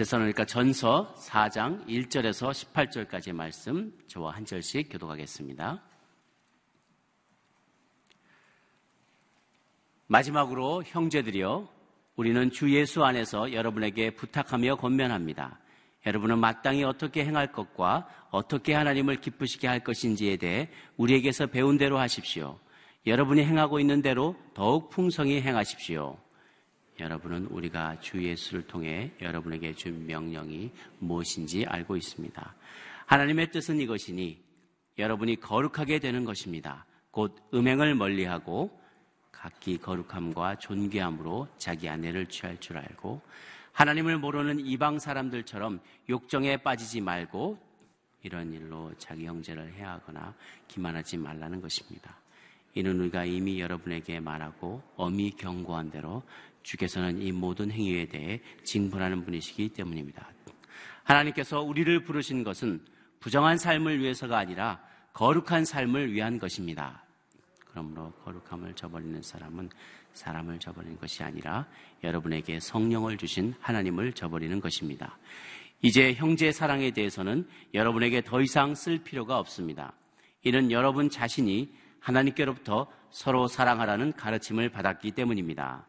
데살로니가 전서 4장 1절에서 18절까지 말씀 저와 한 절씩 교독하겠습니다. 마지막으로 형제들이여 우리는 주 예수 안에서 여러분에게 부탁하며 권면합니다. 여러분은 마땅히 어떻게 행할 것과 어떻게 하나님을 기쁘시게 할 것인지에 대해 우리에게서 배운 대로 하십시오. 여러분이 행하고 있는 대로 더욱 풍성히 행하십시오. 여러분은 우리가 주 예수를 통해 여러분에게 준 명령이 무엇인지 알고 있습니다. 하나님의 뜻은 이것이니 여러분이 거룩하게 되는 것입니다. 곧 음행을 멀리하고 각기 거룩함과 존귀함으로 자기 아내를 취할 줄 알고 하나님을 모르는 이방 사람들처럼 욕정에 빠지지 말고 이런 일로 자기 형제를 해하거나 기만하지 말라는 것입니다. 이는 우리가 이미 여러분에게 말하고 엄히 경고한 대로 주께서는 이 모든 행위에 대해 징벌하는 분이시기 때문입니다. 하나님께서 우리를 부르신 것은 부정한 삶을 위해서가 아니라 거룩한 삶을 위한 것입니다. 그러므로 거룩함을 저버리는 사람은 사람을 저버리는 것이 아니라 여러분에게 성령을 주신 하나님을 저버리는 것입니다. 이제 형제 사랑에 대해서는 여러분에게 더 이상 쓸 필요가 없습니다. 이는 여러분 자신이 하나님께로부터 서로 사랑하라는 가르침을 받았기 때문입니다.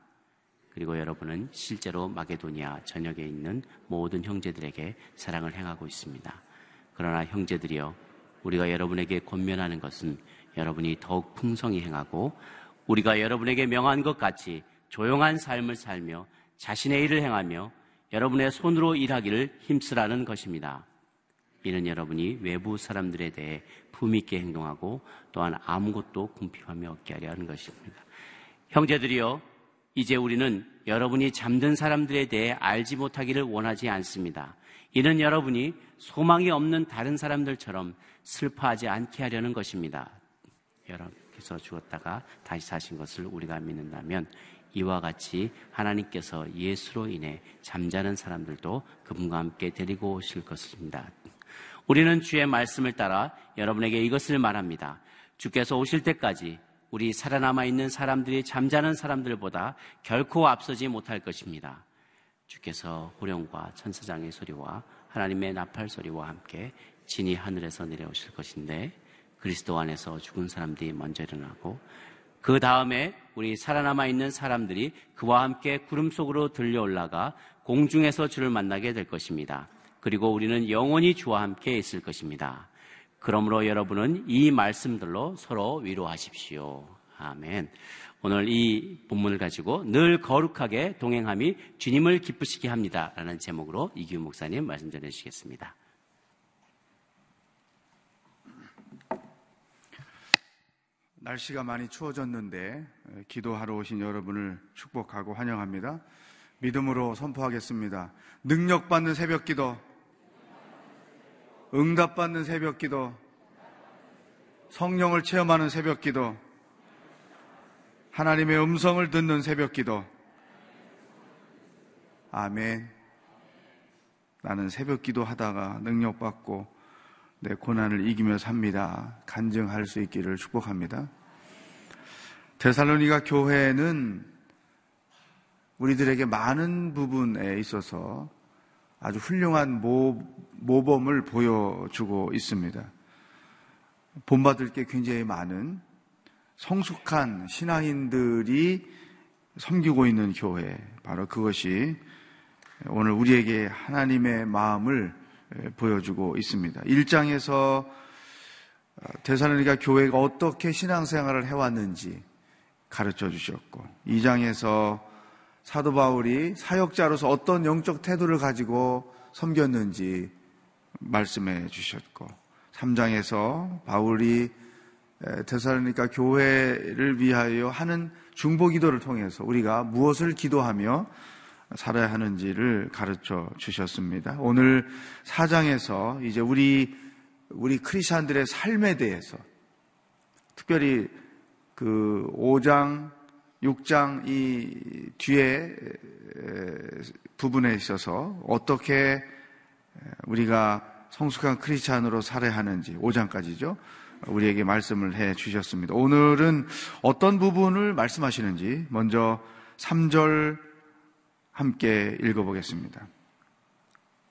그리고 여러분은 실제로 마게도니아 전역에 있는 모든 형제들에게 사랑을 행하고 있습니다. 그러나 형제들이여 우리가 여러분에게 권면하는 것은 여러분이 더욱 풍성히 행하고 우리가 여러분에게 명한 것 같이 조용한 삶을 살며 자신의 일을 행하며 여러분의 손으로 일하기를 힘쓰라는 것입니다. 이는 여러분이 외부 사람들에 대해 품있게 행동하고 또한 아무것도 궁핍함이 없게 하려 하는 것입니다. 형제들이여 이제 우리는 여러분이 잠든 사람들에 대해 알지 못하기를 원하지 않습니다. 이는 여러분이 소망이 없는 다른 사람들처럼 슬퍼하지 않게 하려는 것입니다. 여러분께서 죽었다가 다시 사신 것을 우리가 믿는다면 이와 같이 하나님께서 예수로 인해 잠자는 사람들도 그분과 함께 데리고 오실 것입니다. 우리는 주의 말씀을 따라 여러분에게 이것을 말합니다. 주께서 오실 때까지 우리 살아남아 있는 사람들이 잠자는 사람들보다 결코 앞서지 못할 것입니다. 주께서 호령과 천사장의 소리와 하나님의 나팔 소리와 함께 진이 하늘에서 내려오실 것인데 그리스도 안에서 죽은 사람들이 먼저 일어나고 그 다음에 우리 살아남아 있는 사람들이 그와 함께 구름 속으로 들려 올라가 공중에서 주를 만나게 될 것입니다. 그리고 우리는 영원히 주와 함께 있을 것입니다. 그러므로 여러분은 이 말씀들로 서로 위로하십시오. 아멘. 오늘 이 본문을 가지고 늘 거룩하게 동행함이 주님을 기쁘시게 합니다. 라는 제목으로 이기훈 목사님 말씀 전해주시겠습니다. 날씨가 많이 추워졌는데 기도하러 오신 여러분을 축복하고 환영합니다. 믿음으로 선포하겠습니다. 능력받는 새벽 기도, 응답받는 새벽 기도, 성령을 체험하는 새벽 기도, 하나님의 음성을 듣는 새벽 기도. 아멘. 나는 새벽 기도 하다가 능력받고 내 고난을 이기며 삽니다. 간증할 수 있기를 축복합니다. 데살로니가 교회는 우리들에게 많은 부분에 있어서 아주 훌륭한 모, 모범을 보여주고 있습니다. 본받을 게 굉장히 많은 성숙한 신앙인들이 섬기고 있는 교회, 바로 그것이 오늘 우리에게 하나님의 마음을 보여주고 있습니다. 1장에서 대사로니가 교회가 어떻게 신앙생활을 해왔는지 가르쳐 주셨고, 2장에서 사도 바울이 사역자로서 어떤 영적 태도를 가지고 섬겼는지 말씀해 주셨고 3장에서 바울이 대사로니까 교회를 위하여 하는 중보 기도를 통해서 우리가 무엇을 기도하며 살아야 하는지를 가르쳐 주셨습니다. 오늘 4장에서 이제 우리 우리 크리스천들의 삶에 대해서 특별히 그 5장 6장 이 뒤에 부분에 있어서 어떻게 우리가 성숙한 크리스찬으로 살아야 하는지 5장까지죠. 우리에게 말씀을 해 주셨습니다. 오늘은 어떤 부분을 말씀하시는지 먼저 3절 함께 읽어보겠습니다.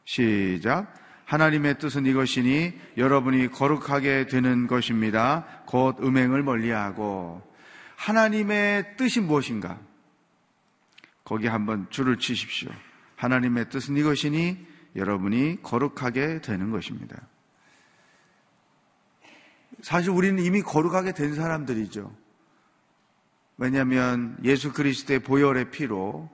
시작. 하나님의 뜻은 이것이니 여러분이 거룩하게 되는 것입니다. 곧 음행을 멀리하고 하나님의 뜻이 무엇인가? 거기 한번 줄을 치십시오. 하나님의 뜻은 이것이니 여러분이 거룩하게 되는 것입니다. 사실 우리는 이미 거룩하게 된 사람들이죠. 왜냐하면 예수 그리스도의 보혈의 피로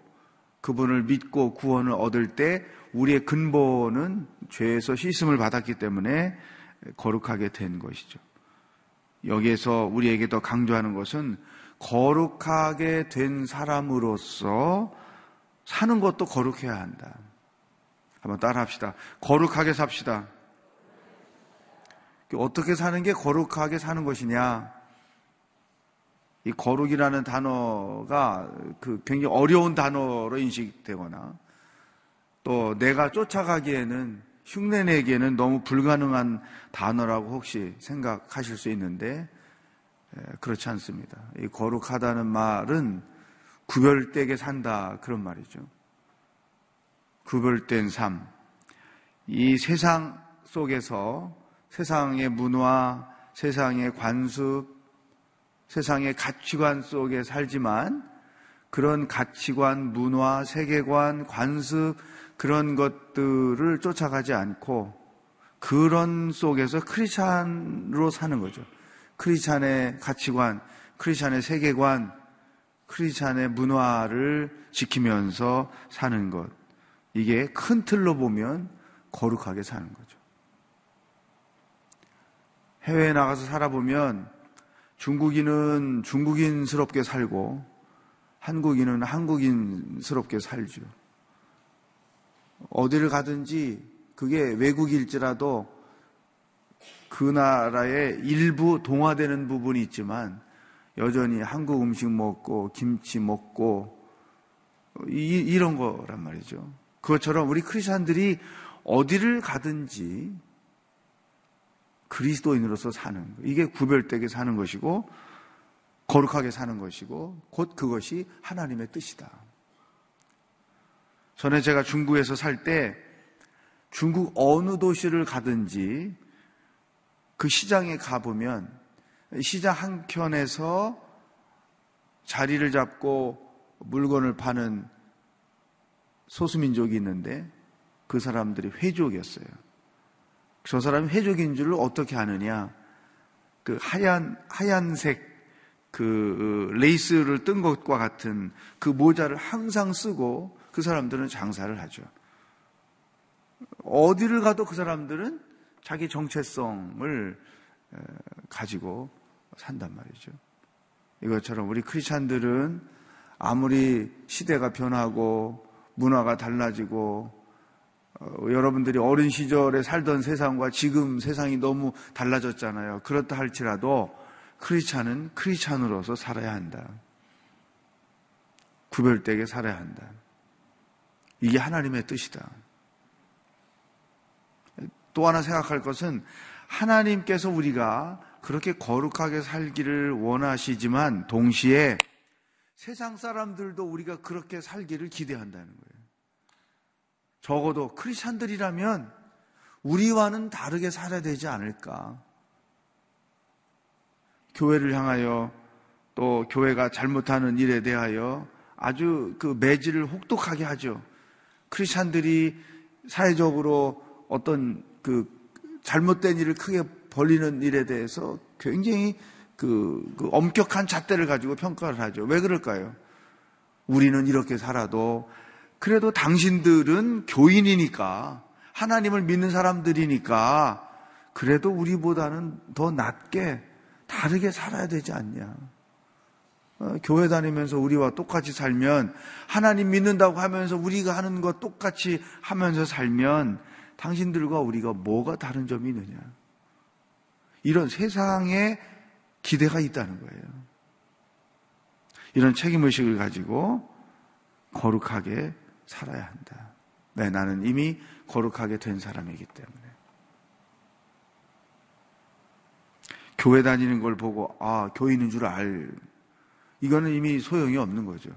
그분을 믿고 구원을 얻을 때 우리의 근본은 죄에서 씻음을 받았기 때문에 거룩하게 된 것이죠. 여기에서 우리에게 더 강조하는 것은 거룩하게 된 사람으로서 사는 것도 거룩해야 한다. 한번 따라 합시다. 거룩하게 삽시다. 어떻게 사는 게 거룩하게 사는 것이냐? 이 거룩이라는 단어가 그 굉장히 어려운 단어로 인식되거나 또 내가 쫓아가기에는 흉내내기에는 너무 불가능한 단어라고 혹시 생각하실 수 있는데 그렇지 않습니다. 이 거룩하다는 말은 구별되게 산다 그런 말이죠. 구별된 삶. 이 세상 속에서 세상의 문화, 세상의 관습, 세상의 가치관 속에 살지만 그런 가치관, 문화, 세계관, 관습, 그런 것들을 쫓아가지 않고 그런 속에서 크리스찬으로 사는 거죠. 크리스찬의 가치관, 크리스찬의 세계관, 크리스찬의 문화를 지키면서 사는 것. 이게 큰 틀로 보면 거룩하게 사는 거죠. 해외에 나가서 살아보면 중국인은 중국인스럽게 살고 한국인은 한국인스럽게 살죠. 어디를 가든지 그게 외국일지라도 그 나라의 일부 동화되는 부분이 있지만 여전히 한국 음식 먹고 김치 먹고 이, 이런 거란 말이죠. 그것처럼 우리 크리스천들이 어디를 가든지 그리스도인으로서 사는 거. 이게 구별되게 사는 것이고 거룩하게 사는 것이고 곧 그것이 하나님의 뜻이다. 전에 제가 중국에서 살 때 중국 어느 도시를 가든지 그 시장에 가보면 시장 한켠에서 자리를 잡고 물건을 파는 소수민족이 있는데 그 사람들이 회족이었어요. 저 사람이 회족인 줄을 어떻게 아느냐? 그 하얀, 하얀색 그 레이스를 뜬 것과 같은 그 모자를 항상 쓰고 그 사람들은 장사를 하죠. 어디를 가도 그 사람들은 자기 정체성을 가지고 산단 말이죠. 이것처럼 우리 크리스찬들은 아무리 시대가 변하고 문화가 달라지고 어, 여러분들이 어린 시절에 살던 세상과 지금 세상이 너무 달라졌잖아요. 그렇다 할지라도 크리스찬은 크리스찬으로서 살아야 한다. 구별되게 살아야 한다. 이게 하나님의 뜻이다. 또 하나 생각할 것은 하나님께서 우리가 그렇게 거룩하게 살기를 원하시지만 동시에 세상 사람들도 우리가 그렇게 살기를 기대한다는 거예요. 적어도 크리스찬들이라면 우리와는 다르게 살아야 되지 않을까. 교회를 향하여 또 교회가 잘못하는 일에 대하여 아주 그 매질을 혹독하게 하죠. 크리스찬들이 사회적으로 어떤 그 잘못된 일을 크게 벌리는 일에 대해서 굉장히 그, 그 엄격한 잣대를 가지고 평가를 하죠. 왜 그럴까요? 우리는 이렇게 살아도 그래도 당신들은 교인이니까 하나님을 믿는 사람들이니까 그래도 우리보다는 더 낮게 다르게 살아야 되지 않냐. 어, 교회 다니면서 우리와 똑같이 살면 하나님 믿는다고 하면서 우리가 하는 것 똑같이 하면서 살면 당신들과 우리가 뭐가 다른 점이 있느냐. 이런 세상에 기대가 있다는 거예요. 이런 책임의식을 가지고 거룩하게 살아야 한다. 네, 나는 이미 거룩하게 된 사람이기 때문에. 교회 다니는 걸 보고, 아, 교인인 줄 알, 이거는 이미 소용이 없는 거죠.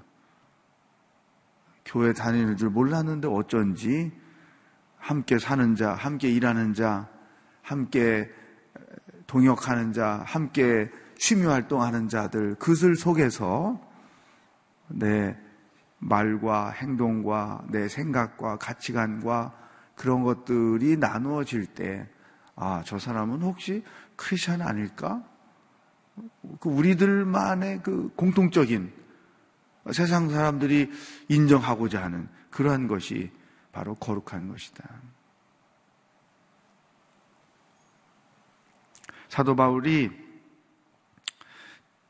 교회 다니는 줄 몰랐는데 어쩐지 함께 사는 자, 함께 일하는 자, 함께 동역하는 자, 함께 취미 활동하는 자들, 그들 속에서 내 말과 행동과 내 생각과 가치관과 그런 것들이 나누어질 때, 아, 저 사람은 혹시 크리스천 아닐까? 그 우리들만의 그 공통적인 세상 사람들이 인정하고자 하는 그러한 것이 바로 거룩한 것이다. 사도 바울이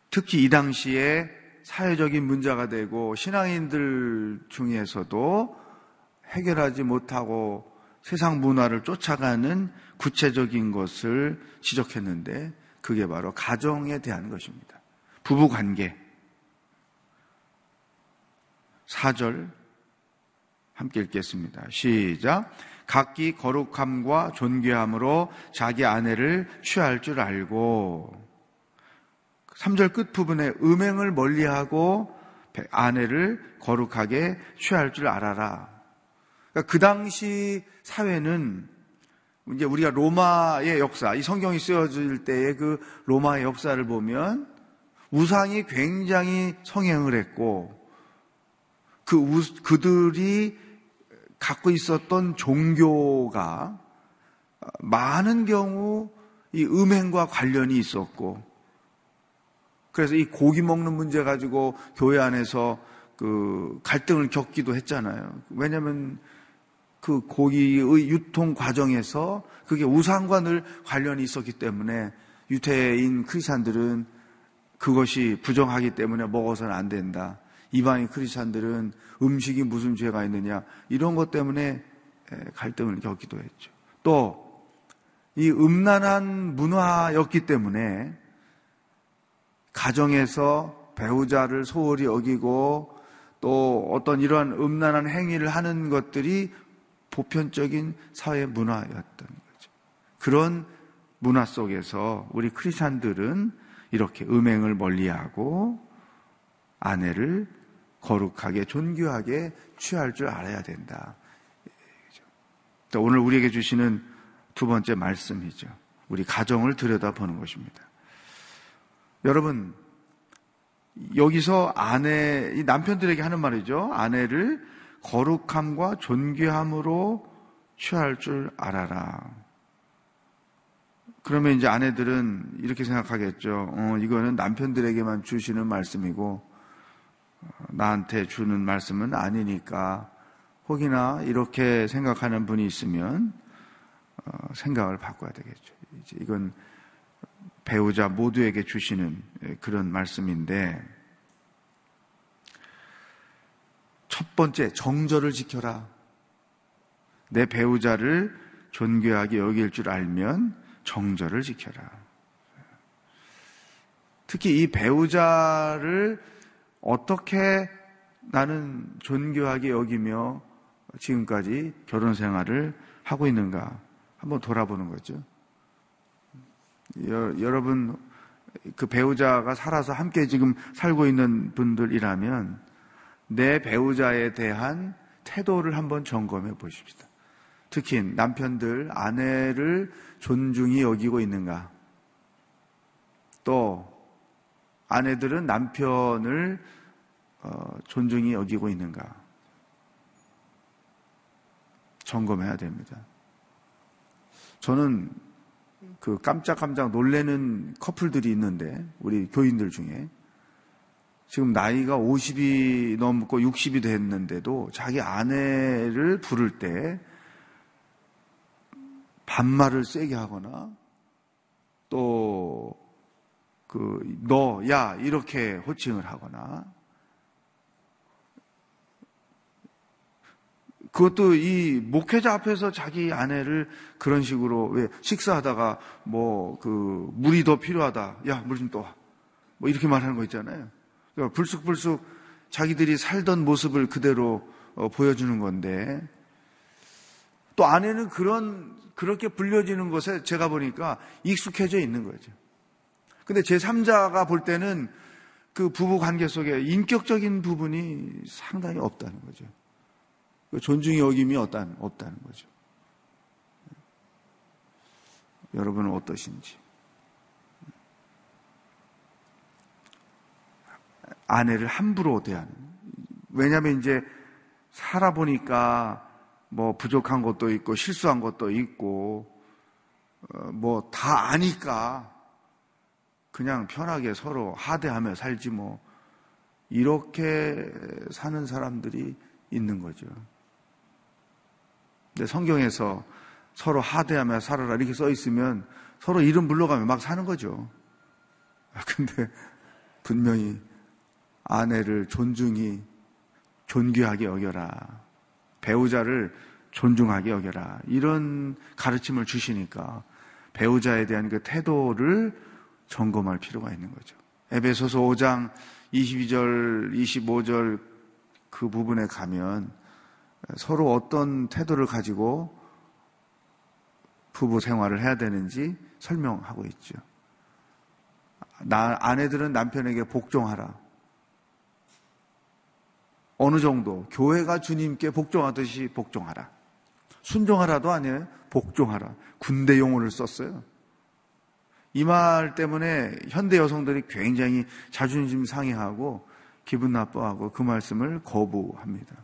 특히 이 당시에 사회적인 문제가 되고 신앙인들 중에서도 해결하지 못하고 세상 문화를 쫓아가는 구체적인 것을 지적했는데 그게 바로 가정에 대한 것입니다. 부부 관계. 4절 함께 읽겠습니다. 시작. 각기 거룩함과 존귀함으로 자기 아내를 취할 줄 알고 3절 끝 부분에 음행을 멀리하고 아내를 거룩하게 취할 줄 알아라. 그러니까 그 당시 사회는 이제 우리가 로마의 역사, 이 성경이 쓰여질 때의 그 로마의 역사를 보면 우상이 굉장히 성행을 했고 그 우, 그들이 갖고 있었던 종교가 많은 경우 이 음행과 관련이 있었고 그래서 이 고기 먹는 문제 가지고 교회 안에서 그 갈등을 겪기도 했잖아요. 왜냐하면 그 고기의 유통 과정에서 그게 우상과 늘 관련이 있었기 때문에 유태인 크리스찬들은 그것이 부정하기 때문에 먹어서는 안 된다. 이방인 크리스찬들은 음식이 무슨 죄가 있느냐 이런 것 때문에 갈등을 겪기도 했죠. 또 이 음란한 문화였기 때문에 가정에서 배우자를 소홀히 여기고 또 어떤 이러한 음란한 행위를 하는 것들이 보편적인 사회 문화였던 거죠. 그런 문화 속에서 우리 크리스찬들은 이렇게 음행을 멀리하고 아내를 거룩하게 존귀하게 취할 줄 알아야 된다. 오늘 우리에게 주시는 두 번째 말씀이죠. 우리 가정을 들여다보는 것입니다. 여러분, 여기서 아내, 이 남편들에게 하는 말이죠. 아내를 거룩함과 존귀함으로 취할 줄 알아라. 그러면 이제 아내들은 이렇게 생각하겠죠. 어, 이거는 남편들에게만 주시는 말씀이고, 나한테 주는 말씀은 아니니까, 혹이나 이렇게 생각하는 분이 있으면, 어, 생각을 바꿔야 되겠죠. 이제 이건 배우자 모두에게 주시는 그런 말씀인데, 첫 번째, 정절을 지켜라. 내 배우자를 존귀하게 여길 줄 알면 정절을 지켜라. 특히 이 배우자를 어떻게 나는 존귀하게 여기며 지금까지 결혼 생활을 하고 있는가 한번 돌아보는 거죠. 여러분, 그 배우자가 살아서 함께 지금 살고 있는 분들이라면 내 배우자에 대한 태도를 한번 점검해 보십시다. 특히 남편들, 아내를 존중히 여기고 있는가? 또 아내들은 남편을 어, 존중히 여기고 있는가? 점검해야 됩니다. 저는 그 깜짝깜짝 놀래는 커플들이 있는데 우리 교인들 중에 지금 나이가 50이 넘고 60이 됐는데도 자기 아내를 부를 때 반말을 세게 하거나 또 그, 너, 야, 이렇게 호칭을 하거나 그것도 이 목회자 앞에서 자기 아내를 그런 식으로 왜 식사하다가 뭐 그 물이 더 필요하다. 야, 물 좀 떠 와. 뭐 이렇게 말하는 거 있잖아요. 그러니까 불쑥불쑥 자기들이 살던 모습을 그대로 어, 보여주는 건데 또 아내는 그런 그렇게 불려지는 것에 제가 보니까 익숙해져 있는 거죠. 근데 제3자가 볼 때는 그 부부 관계 속에 인격적인 부분이 상당히 없다는 거죠. 그 존중이 여김이 없다는, 없다는 거죠. 여러분은 어떠신지. 아내를 함부로 대하는. 왜냐하면 이제 살아보니까 뭐 부족한 것도 있고 실수한 것도 있고 어, 뭐다 아니까 그냥 편하게 서로 하대하며 살지 뭐 이렇게 사는 사람들이 있는 거죠. 근데 성경에서 서로 하대하며 살아라 이렇게 써 있으면 서로 이름 불러가며 막 사는 거죠. 아, 근데 분명히 아내를 존중히 존귀하게 여겨라. 배우자를 존중하게 여겨라. 이런 가르침을 주시니까 배우자에 대한 그 태도를 점검할 필요가 있는 거죠. 에베소서 5장 22절, 25절 그 부분에 가면 서로 어떤 태도를 가지고 부부 생활을 해야 되는지 설명하고 있죠. 나, 아내들은 남편에게 복종하라. 어느 정도 교회가 주님께 복종하듯이 복종하라. 순종하라도 아니에요. 복종하라. 군대 용어를 썼어요. 이 말 때문에 현대 여성들이 굉장히 자존심 상해하고 기분 나빠하고 그 말씀을 거부합니다.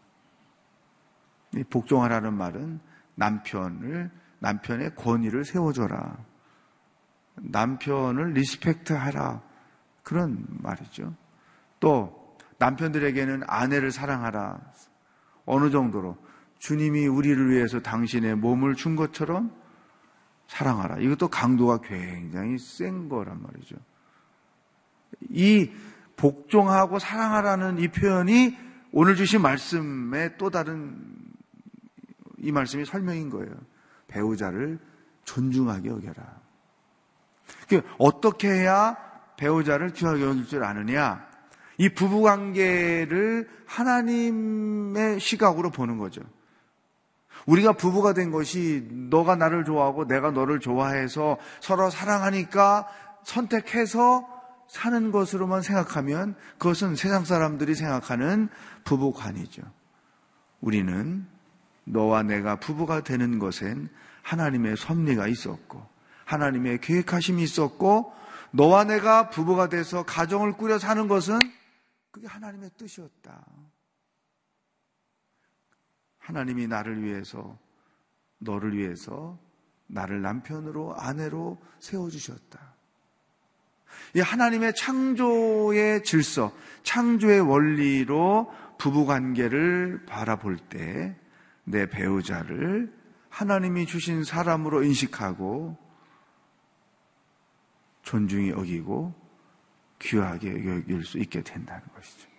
이 복종하라는 말은 남편을 남편의 권위를 세워줘라. 남편을 respect하라. 그런 말이죠. 또 남편들에게는 아내를 사랑하라. 어느 정도로 주님이 우리를 위해서 당신의 몸을 준 것처럼 사랑하라. 이것도 강도가 굉장히 센 거란 말이죠. 이 복종하고 사랑하라는 이 표현이 오늘 주신 말씀의 또 다른 이 말씀이 설명인 거예요. 배우자를 존중하게 여겨라. 어떻게 해야 배우자를 귀하게 여길 줄 아느냐? 이 부부 관계를 하나님의 시각으로 보는 거죠. 우리가 부부가 된 것이 너가 나를 좋아하고 내가 너를 좋아해서 서로 사랑하니까 선택해서 사는 것으로만 생각하면 그것은 세상 사람들이 생각하는 부부관이죠. 우리는 너와 내가 부부가 되는 것엔 하나님의 섭리가 있었고 하나님의 계획하심이 있었고 너와 내가 부부가 돼서 가정을 꾸려 사는 것은 그게 하나님의 뜻이었다. 하나님이 나를 위해서, 너를 위해서 나를 남편으로, 아내로 세워주셨다. 이 하나님의 창조의 질서, 창조의 원리로 부부 관계를 바라볼 때 내 배우자를 하나님이 주신 사람으로 인식하고 존중히 여기고 귀하게 여길 수 있게 된다는 것이죠.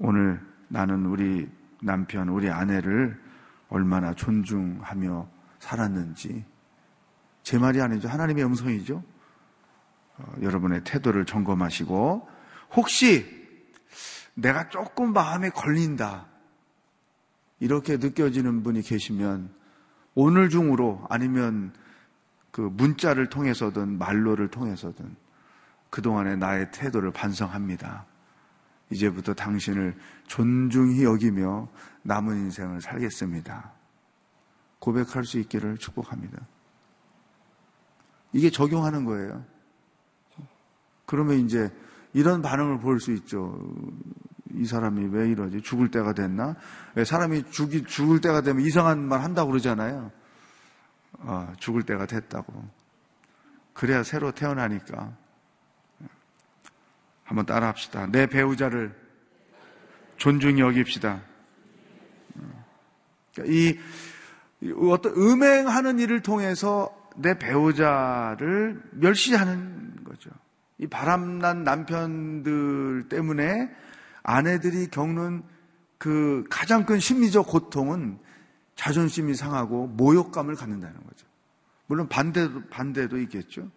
오늘 나는 우리 남편, 우리 아내를 얼마나 존중하며 살았는지 제 말이 아니죠. 하나님의 음성이죠. 어, 여러분의 태도를 점검하시고 혹시 내가 조금 마음에 걸린다 이렇게 느껴지는 분이 계시면 오늘 중으로 아니면 그 문자를 통해서든 말로를 통해서든 그동안의 나의 태도를 반성합니다. 이제부터 당신을 존중히 여기며 남은 인생을 살겠습니다. 고백할 수 있기를 축복합니다. 이게 적용하는 거예요. 그러면 이제 이런 반응을 볼 수 있죠. 이 사람이 왜 이러지? 죽을 때가 됐나? 왜 사람이 죽이, 죽을 때가 되면 이상한 말 한다고 그러잖아요. 어, 죽을 때가 됐다고. 그래야 새로 태어나니까. 한번 따라 합시다. 내 배우자를 존중히 여깁시다. 이 어떤 음행하는 일을 통해서 내 배우자를 멸시하는 거죠. 이 바람난 남편들 때문에 아내들이 겪는 그 가장 큰 심리적 고통은 자존심이 상하고 모욕감을 갖는다는 거죠. 물론 반대도, 반대도 있겠죠.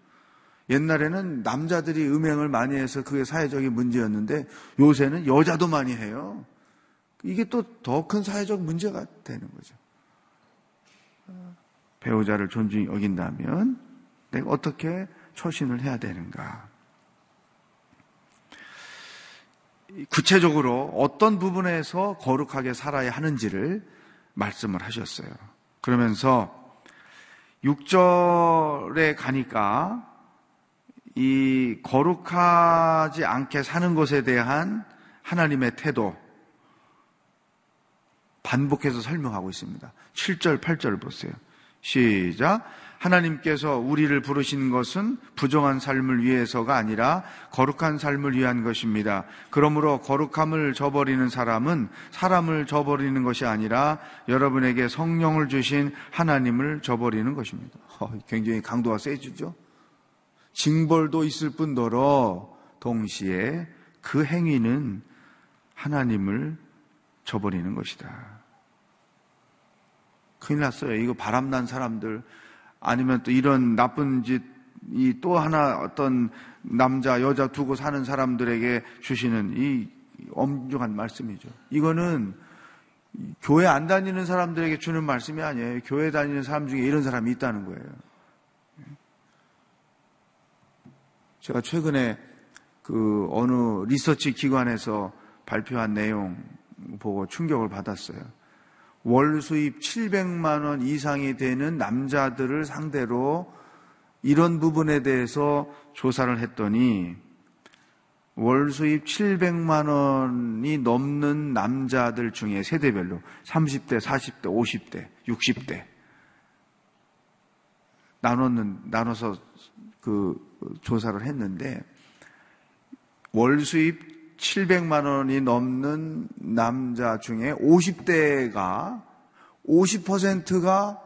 옛날에는 남자들이 음행을 많이 해서 그게 사회적인 문제였는데 요새는 여자도 많이 해요. 이게 또 더 큰 사회적 문제가 되는 거죠. 배우자를 존중히 여긴다면 내가 어떻게 처신을 해야 되는가? 구체적으로 어떤 부분에서 거룩하게 살아야 하는지를 말씀을 하셨어요. 그러면서 6절에 가니까 이 거룩하지 않게 사는 것에 대한 하나님의 태도 반복해서 설명하고 있습니다. 7절, 8절 보세요. 시작. 하나님께서 우리를 부르신 것은 부정한 삶을 위해서가 아니라 거룩한 삶을 위한 것입니다. 그러므로 거룩함을 저버리는 사람은 사람을 저버리는 것이 아니라 여러분에게 성령을 주신 하나님을 저버리는 것입니다. 어, 굉장히 강도가 세지죠? 징벌도 있을 뿐더러 동시에 그 행위는 하나님을 저버리는 것이다. 큰일 났어요. 이거 바람난 사람들, 아니면 또 이런 나쁜 짓 이 또 하나 어떤 남자, 여자 두고 사는 사람들에게 주시는 이 엄중한 말씀이죠. 이거는 교회 안 다니는 사람들에게 주는 말씀이 아니에요. 교회 다니는 사람 중에 이런 사람이 있다는 거예요. 제가 최근에 그 어느 리서치 기관에서 발표한 내용 보고 충격을 받았어요. 월 수입 700만 원 이상이 되는 남자들을 상대로 이런 부분에 대해서 조사를 했더니 월 수입 700만 원이 넘는 남자들 중에 세대별로 30대, 40대, 50대, 60대 나눴는 나눠서 그 조사를 했는데 월 수입 700만 원이 넘는 남자 중에 50대가 50%가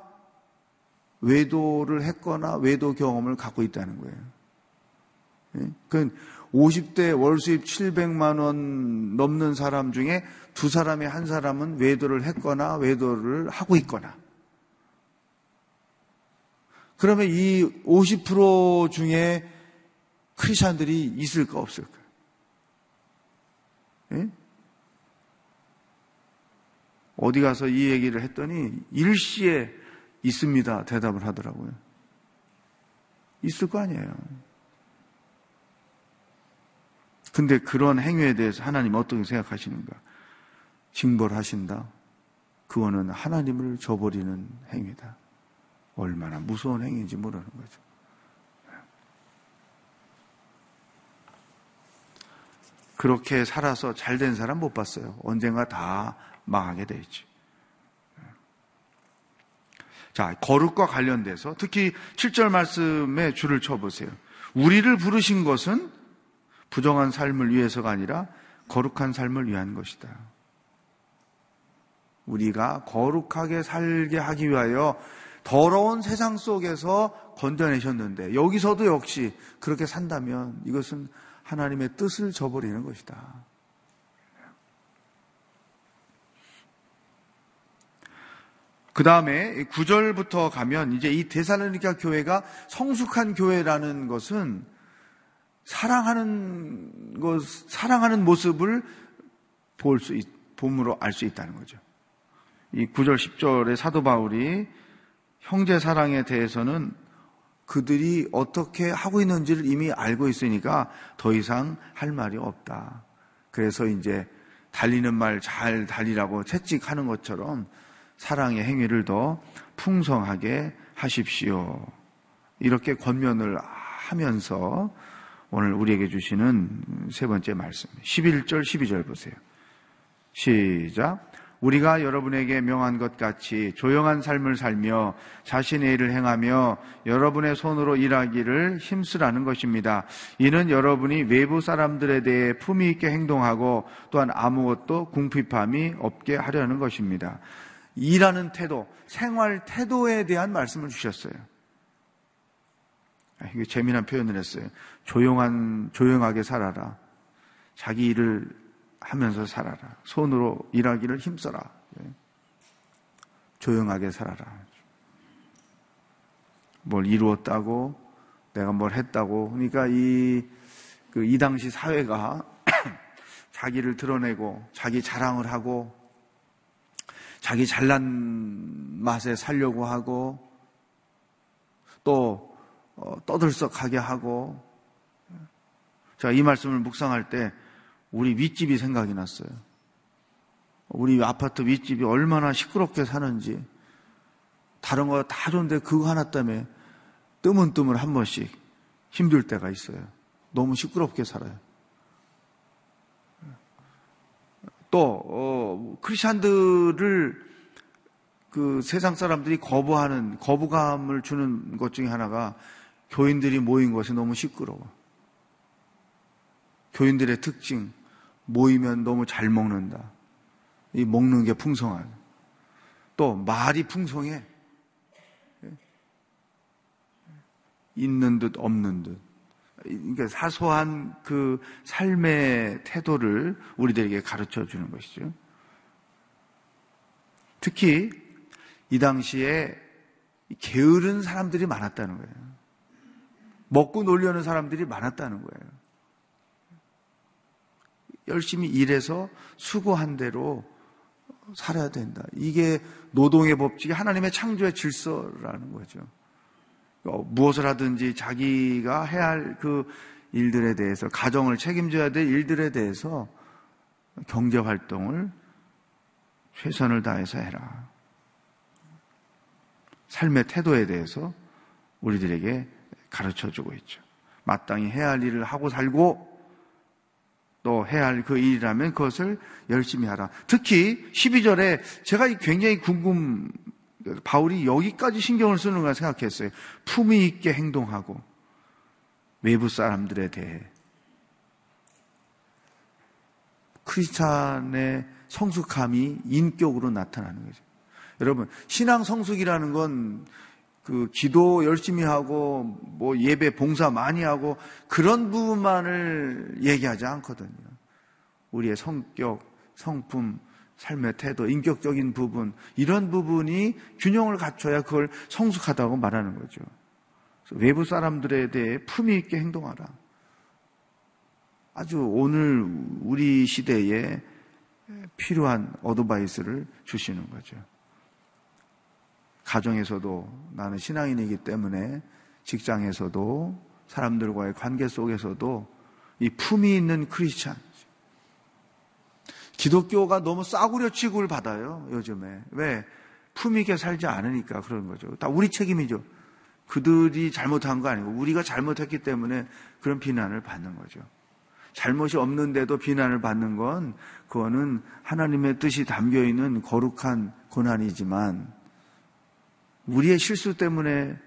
외도를 했거나 외도 경험을 갖고 있다는 거예요. 그 50대 월 수입 700만 원 넘는 사람 중에 두 사람이 한 사람은 외도를 했거나 외도를 하고 있거나. 그러면 이 50% 중에 크리스천들이 있을까 없을까? 예? 어디 가서 이 얘기를 했더니 일시에 있습니다. 대답을 하더라고요. 있을 거 아니에요. 근데 그런 행위에 대해서 하나님 어떻게 생각하시는가? 징벌하신다. 그거는 하나님을 저버리는 행위다. 얼마나 무서운 행위인지 모르는 거죠. 그렇게 살아서 잘 된 사람 못 봤어요. 언젠가 다 망하게 돼 있지. 자, 거룩과 관련돼서 특히 7절 말씀에 줄을 쳐보세요. 우리를 부르신 것은 부정한 삶을 위해서가 아니라 거룩한 삶을 위한 것이다. 우리가 거룩하게 살게 하기 위하여 더러운 세상 속에서 건져내셨는데 여기서도 역시 그렇게 산다면 이것은 하나님의 뜻을 저버리는 것이다. 그 다음에 9절부터 가면 이제 이 데살로니가 교회가 성숙한 교회라는 것은 사랑하는 것, 사랑하는 모습을 볼 수, 봄으로 알 수 있다는 거죠. 이 9절, 10절의 사도 바울이 형제 사랑에 대해서는 그들이 어떻게 하고 있는지를 이미 알고 있으니까 더 이상 할 말이 없다. 그래서 이제 달리는 말 잘 달리라고 채찍하는 것처럼 사랑의 행위를 더 풍성하게 하십시오. 이렇게 권면을 하면서 오늘 우리에게 주시는 세 번째 말씀. 11절, 12절 보세요. 시작. 우리가 여러분에게 명한 것 같이 조용한 삶을 살며 자신의 일을 행하며 여러분의 손으로 일하기를 힘쓰라는 것입니다. 이는 여러분이 외부 사람들에 대해 품위 있게 행동하고 또한 아무것도 궁핍함이 없게 하려는 것입니다. 일하는 태도, 생활 태도에 대한 말씀을 주셨어요. 아, 이게 재미난 표현을 했어요. 조용한, 조용하게 살아라. 자기 일을 하면서 살아라. 손으로 일하기를 힘써라. 예. 조용하게 살아라. 뭘 이루었다고, 내가 뭘 했다고. 그러니까 이, 그, 이 당시 사회가 자기를 드러내고, 자기 자랑을 하고, 자기 잘난 맛에 살려고 하고, 또, 어, 떠들썩하게 하고, 제가 이 말씀을 묵상할 때 우리 윗집이 생각이 났어요. 우리 아파트 윗집이 얼마나 시끄럽게 사는지 다른 거 다 좋은데 그거 하나 때문에 뜨문뜨문 한 번씩 힘들 때가 있어요. 너무 시끄럽게 살아요. 또 어, 크리스천들을 그 세상 사람들이 거부하는 거부감을 주는 것 중에 하나가 교인들이 모인 것이 너무 시끄러워. 교인들의 특징 모이면 너무 잘 먹는다. 이 먹는 게 풍성한. 또 말이 풍성해. 있는 듯 없는 듯. 그러니까 사소한 그 삶의 태도를 우리들에게 가르쳐 주는 것이죠. 특히 이 당시에 게으른 사람들이 많았다는 거예요. 먹고 놀려는 사람들이 많았다는 거예요. 열심히 일해서 수고한 대로 살아야 된다. 이게 노동의 법칙이 하나님의 창조의 질서라는 거죠. 어, 무엇을 하든지 자기가 해야 할 그 일들에 대해서 가정을 책임져야 될 일들에 대해서 경제 활동을 최선을 다해서 해라. 삶의 태도에 대해서 우리들에게 가르쳐 주고 있죠. 마땅히 해야 할 일을 하고 살고 또 해야 할 그 일이라면 그것을 열심히 하라. 특히 12절에 제가 굉장히 궁금, 바울이 여기까지 신경을 쓰는가 생각했어요. 품위 있게 행동하고 외부 사람들에 대해 크리스찬의 성숙함이 인격으로 나타나는 거죠. 여러분, 신앙 성숙이라는 건 그 기도 열심히 하고 뭐 예배 봉사 많이 하고 그런 부분만을 얘기하지 않거든요. 우리의 성격, 성품, 삶의 태도, 인격적인 부분 이런 부분이 균형을 갖춰야 그걸 성숙하다고 말하는 거죠. 외부 사람들에 대해 품위 있게 행동하라. 아주 오늘 우리 시대에 필요한 어드바이스를 주시는 거죠. 가정에서도 나는 신앙인이기 때문에 직장에서도 사람들과의 관계 속에서도 이 품이 있는 크리스찬. 기독교가 너무 싸구려 취급을 받아요, 요즘에. 왜? 품위 있게 살지 않으니까 그런 거죠. 다 우리 책임이죠. 그들이 잘못한 거 아니고 우리가 잘못했기 때문에 그런 비난을 받는 거죠. 잘못이 없는데도 비난을 받는 건 그거는 하나님의 뜻이 담겨 있는 거룩한 고난이지만 우리의 실수 때문에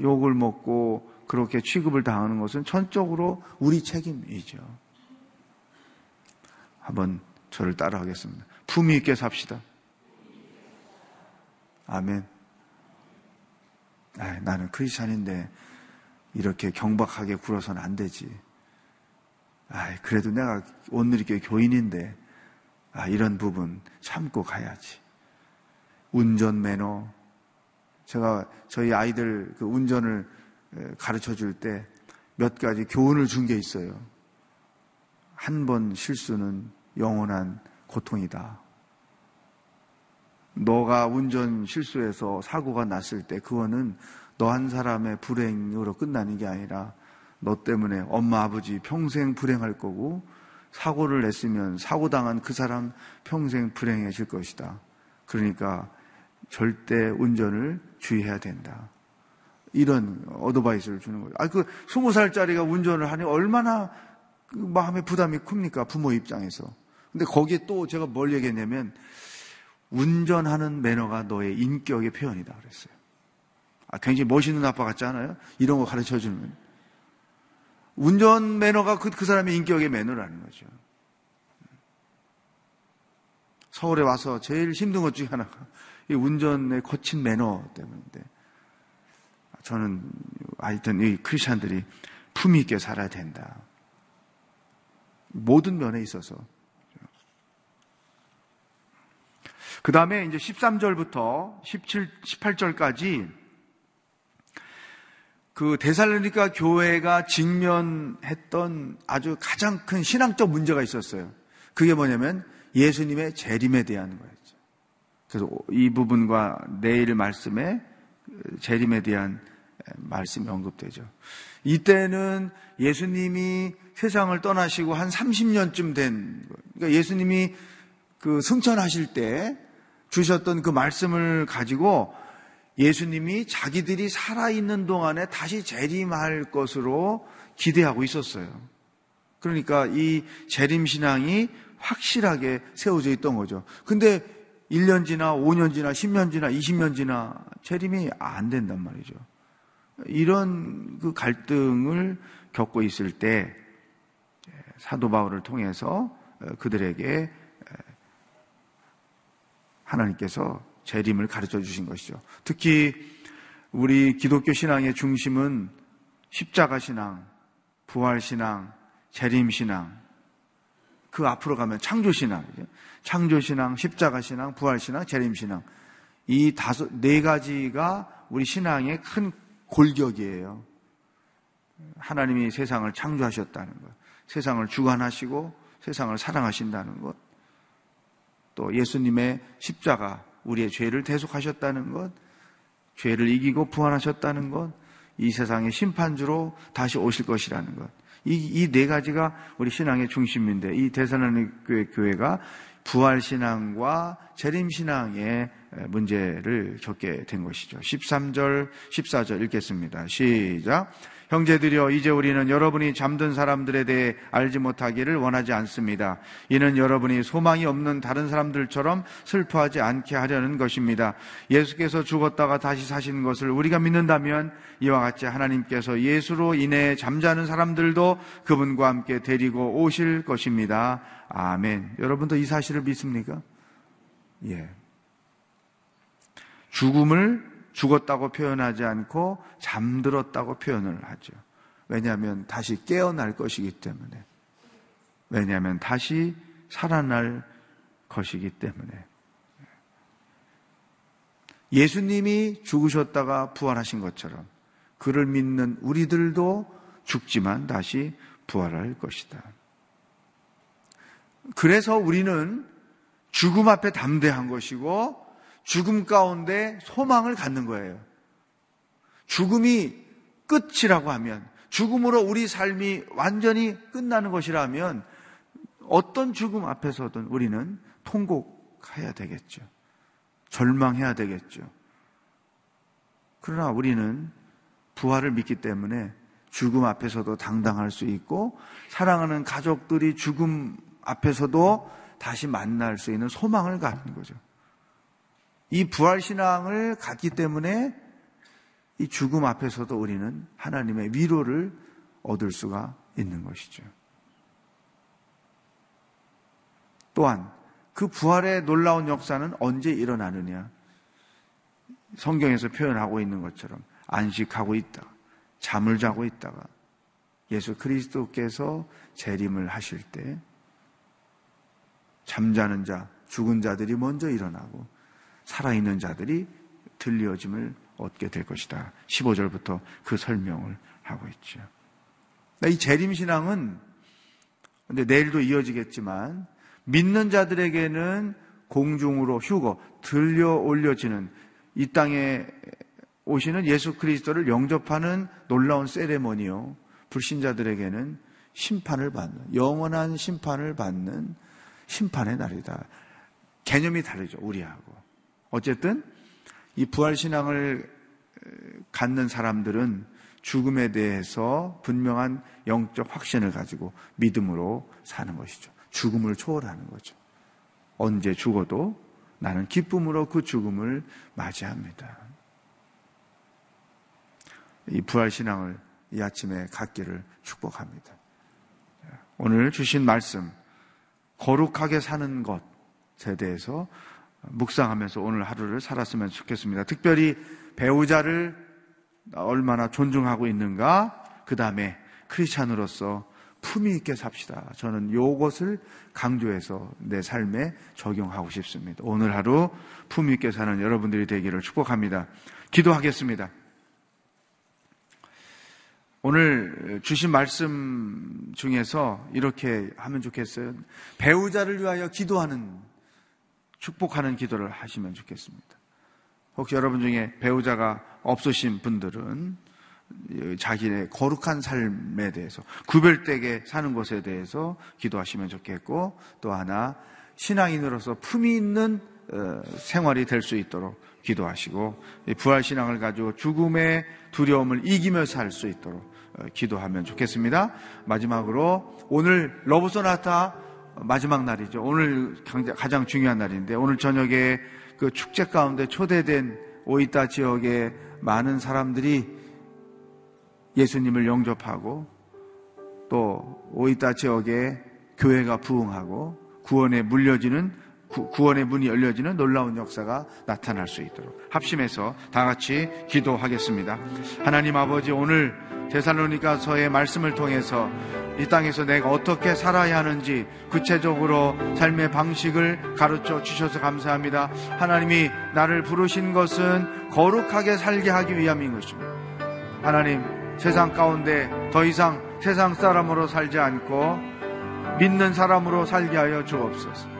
욕을 먹고 그렇게 취급을 당하는 것은 전적으로 우리 책임이죠. 한번 저를 따라하겠습니다. 품위 있게 삽시다. 아멘. 아, 나는 크리스찬인데 이렇게 경박하게 굴어서는 안 되지. 아, 그래도 내가 오늘 이렇게 교인인데 아, 이런 부분 참고 가야지. 운전 매너, 제가 저희 아이들 그 운전을 가르쳐 줄 때 몇 가지 교훈을 준 게 있어요. 한 번 실수는 영원한 고통이다. 너가 운전 실수해서 사고가 났을 때 그거는 너 한 사람의 불행으로 끝나는 게 아니라 너 때문에 엄마 아버지 평생 불행할 거고 사고를 냈으면 사고 당한 그 사람 평생 불행해질 것이다. 그러니까 절대 운전을 주의해야 된다. 이런 어드바이스를 주는 거죠. 아, 그 스무 살짜리가 운전을 하니 얼마나 그 마음의 부담이 큽니까? 부모 입장에서. 근데 거기에 또 제가 뭘 얘기했냐면, 운전하는 매너가 너의 인격의 표현이다 그랬어요. 아, 굉장히 멋있는 아빠 같지 않아요? 이런 거 가르쳐 주면. 운전 매너가 그, 그 사람의 인격의 매너라는 거죠. 서울에 와서 제일 힘든 것 중에 하나가 이 운전의 거친 매너 때문인데 저는 하여튼 이 크리스천들이 품위 있게 살아야 된다. 모든 면에 있어서. 그 다음에 이제 13절부터 17, 18절까지 그 데살로니가 교회가 직면했던 아주 가장 큰 신앙적 문제가 있었어요. 그게 뭐냐면 예수님의 재림에 대한 거예요. 그래서 이 부분과 내일 말씀에 재림에 대한 말씀이 언급되죠. 이때는 예수님이 세상을 떠나시고 한 30년쯤 된, 그러니까 예수님이 그 승천하실 때 주셨던 그 말씀을 가지고 예수님이 자기들이 살아있는 동안에 다시 재림할 것으로 기대하고 있었어요. 그러니까 이 재림신앙이 확실하게 세워져 있던 거죠. 근데 1년 지나 5년 지나 10년 지나 20년 지나 재림이 안 된단 말이죠. 이런 그 갈등을 겪고 있을 때 사도 바울을 통해서 그들에게 하나님께서 재림을 가르쳐 주신 것이죠. 특히 우리 기독교 신앙의 중심은 십자가 신앙, 부활 신앙, 재림 신앙, 그 앞으로 가면 창조 신앙, 창조 신앙, 십자가 신앙, 부활 신앙, 재림 신앙. 이 다섯 네 가지가 우리 신앙의 큰 골격이에요. 하나님이 세상을 창조하셨다는 것, 세상을 주관하시고 세상을 사랑하신다는 것, 또 예수님의 십자가 우리의 죄를 대속하셨다는 것, 죄를 이기고 부활하셨다는 것, 이 세상의 심판주로 다시 오실 것이라는 것. 이 네 가지가 우리 신앙의 중심인데 이 대선하는 교회, 교회가 부활 신앙과 재림 신앙의 문제를 겪게 된 것이죠. 13절, 14절 읽겠습니다. 시작. 형제들이여 이제 우리는 여러분이 잠든 사람들에 대해 알지 못하기를 원하지 않습니다. 이는 여러분이 소망이 없는 다른 사람들처럼 슬퍼하지 않게 하려는 것입니다. 예수께서 죽었다가 다시 사신 것을 우리가 믿는다면 이와 같이 하나님께서 예수로 인해 잠자는 사람들도 그분과 함께 데리고 오실 것입니다. 아멘. 여러분도 이 사실을 믿습니까? 예. 죽음을 죽었다고 표현하지 않고 잠들었다고 표현을 하죠. 왜냐하면 다시 깨어날 것이기 때문에. 왜냐하면 다시 살아날 것이기 때문에. 예수님이 죽으셨다가 부활하신 것처럼 그를 믿는 우리들도 죽지만 다시 부활할 것이다. 그래서 우리는 죽음 앞에 담대한 것이고 죽음 가운데 소망을 갖는 거예요. 죽음이 끝이라고 하면, 죽음으로 우리 삶이 완전히 끝나는 것이라면, 어떤 죽음 앞에서든 우리는 통곡해야 되겠죠. 절망해야 되겠죠. 그러나 우리는 부활을 믿기 때문에 죽음 앞에서도 당당할 수 있고, 사랑하는 가족들이 죽음 앞에서도 다시 만날 수 있는 소망을 갖는 거죠. 이 부활신앙을 갖기 때문에 이 죽음 앞에서도 우리는 하나님의 위로를 얻을 수가 있는 것이죠. 또한 그 부활의 놀라운 역사는 언제 일어나느냐? 성경에서 표현하고 있는 것처럼 안식하고 있다. 잠을 자고 있다가 예수 그리스도께서 재림을 하실 때 잠자는 자, 죽은 자들이 먼저 일어나고 살아있는 자들이 들려짐을 얻게 될 것이다. 15절부터 그 설명을 하고 있죠. 이 재림신앙은 근데 내일도 이어지겠지만 믿는 자들에게는 공중으로 휴거, 들려 올려지는 이 땅에 오시는 예수 그리스도를 영접하는 놀라운 세레모니요. 불신자들에게는 심판을 받는, 영원한 심판을 받는 심판의 날이다. 개념이 다르죠, 우리하고. 어쨌든 이 부활신앙을 갖는 사람들은 죽음에 대해서 분명한 영적 확신을 가지고 믿음으로 사는 것이죠. 죽음을 초월하는 거죠. 언제 죽어도 나는 기쁨으로 그 죽음을 맞이합니다. 이 부활신앙을 이 아침에 갖기를 축복합니다. 오늘 주신 말씀, 거룩하게 사는 것에 대해서 묵상하면서 오늘 하루를 살았으면 좋겠습니다. 특별히 배우자를 얼마나 존중하고 있는가, 그 다음에 크리스찬으로서 품위 있게 삽시다. 저는 이것을 강조해서 내 삶에 적용하고 싶습니다. 오늘 하루 품위 있게 사는 여러분들이 되기를 축복합니다. 기도하겠습니다. 오늘 주신 말씀 중에서 이렇게 하면 좋겠어요. 배우자를 위하여 기도하는 축복하는 기도를 하시면 좋겠습니다. 혹시 여러분 중에 배우자가 없으신 분들은 자기의 거룩한 삶에 대해서 구별되게 사는 것에 대해서 기도하시면 좋겠고 또 하나 신앙인으로서 품이 있는 어, 생활이 될 수 있도록 기도하시고 부활 신앙을 가지고 죽음의 두려움을 이기며 살 수 있도록 어, 기도하면 좋겠습니다. 마지막으로 오늘 러브 소나타 마지막 날이죠. 오늘 가장 중요한 날인데 오늘 저녁에 그 축제 가운데 초대된 오이타 지역의 많은 사람들이 예수님을 영접하고 또 오이타 지역에 교회가 부흥하고 구원에 물려지는 구원의 문이 열려지는 놀라운 역사가 나타날 수 있도록 합심해서 다 같이 기도하겠습니다. 하나님 아버지 오늘 데살로니가서의 말씀을 통해서 이 땅에서 내가 어떻게 살아야 하는지 구체적으로 삶의 방식을 가르쳐 주셔서 감사합니다. 하나님이 나를 부르신 것은 거룩하게 살게 하기 위함인 것입니다. 하나님 세상 가운데 더 이상 세상 사람으로 살지 않고 믿는 사람으로 살게 하여 주옵소서.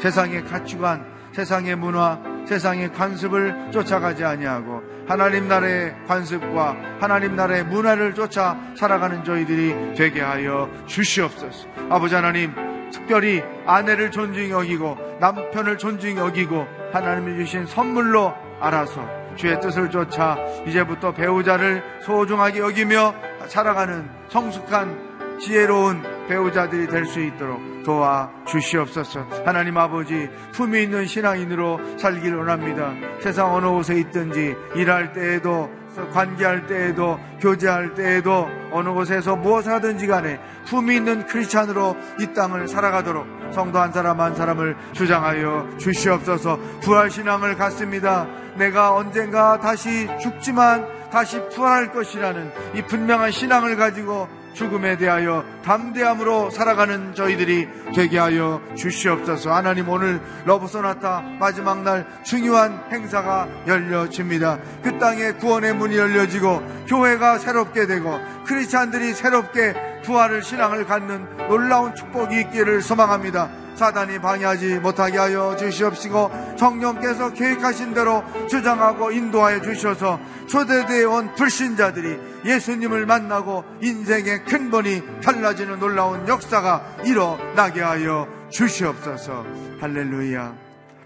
세상의 가치관, 세상의 문화, 세상의 관습을 쫓아가지 아니하고 하나님 나라의 관습과 하나님 나라의 문화를 쫓아 살아가는 저희들이 되게 하여 주시옵소서. 아버지 하나님, 특별히 아내를 존중히 여기고 남편을 존중히 여기고 하나님이 주신 선물로 알아서 주의 뜻을 쫓아 이제부터 배우자를 소중하게 여기며 살아가는 성숙한 지혜로운 배우자들이 될 수 있도록 도와 주시옵소서. 하나님 아버지, 품이 있는 신앙인으로 살기를 원합니다. 세상 어느 곳에 있든지 일할 때에도 관계할 때에도 교제할 때에도 어느 곳에서 무엇을 하든지 간에 품이 있는 크리스찬으로 이 땅을 살아가도록 성도 한 사람 한 사람을 주장하여 주시옵소서 부활 신앙을 갖습니다. 내가 언젠가 다시 죽지만 다시 부활할 것이라는 이 분명한 신앙을 가지고 죽음에 대하여 담대함으로 살아가는 저희들이 되게 하여 주시옵소서. 하나님 오늘 러브소나타 마지막 날 중요한 행사가 열려집니다. 그 땅에 구원의 문이 열려지고 교회가 새롭게 되고 크리스찬들이 새롭게 부활을 신앙을 갖는 놀라운 축복이 있기를 소망합니다. 사단이 방해하지 못하게 하여 주시옵시고 성령께서 계획하신 대로 주장하고 인도하여 주셔서 초대되어 온 불신자들이 예수님을 만나고 인생의 큰 번이 달라지는 놀라운 역사가 일어나게 하여 주시옵소서. 할렐루야.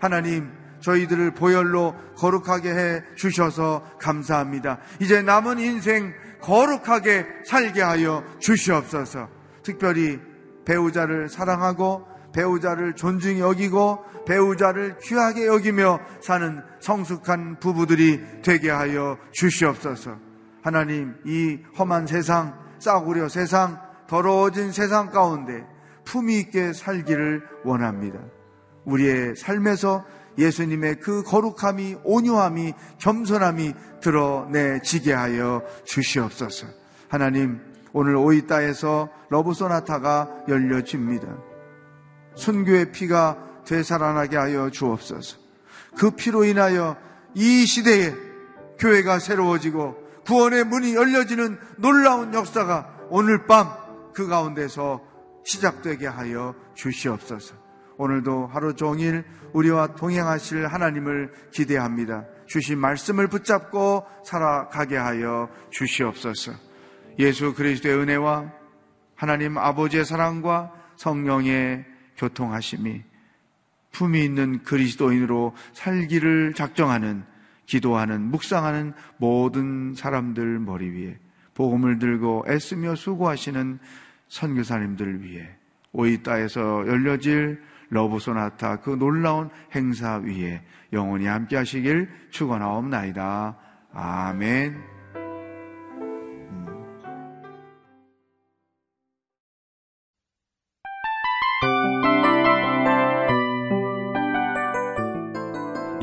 하나님 저희들을 보혈로 거룩하게 해 주셔서 감사합니다. 이제 남은 인생 거룩하게 살게 하여 주시옵소서. 특별히 배우자를 사랑하고 배우자를 존중히 여기고 배우자를 귀하게 여기며 사는 성숙한 부부들이 되게 하여 주시옵소서. 하나님, 이 험한 세상, 싸구려 세상, 더러워진 세상 가운데 품위 있게 살기를 원합니다. 우리의 삶에서 예수님의 그 거룩함이, 온유함이, 겸손함이 드러내지게 하여 주시옵소서. 하나님, 오늘 오이따에서 러브소나타가 열려집니다. 순교의 피가 되살아나게 하여 주옵소서. 그 피로 인하여 이 시대에 교회가 새로워지고 구원의 문이 열려지는 놀라운 역사가 오늘 밤 그 가운데서 시작되게 하여 주시옵소서. 오늘도 하루 종일 우리와 동행하실 하나님을 기대합니다. 주신 말씀을 붙잡고 살아가게 하여 주시옵소서. 예수 그리스도의 은혜와 하나님 아버지의 사랑과 성령의 교통하심이 품이 있는 그리스도인으로 살기를 작정하는 기도하는 묵상하는 모든 사람들 머리 위에 복음을 들고 애쓰며 수고하시는 선교사님들 위해 오이따에서 열려질 러브 소나타 그 놀라운 행사 위에 영원히 함께 하시길 축원하옵나이다. 아멘.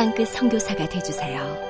땅끝 성교사가 되주세요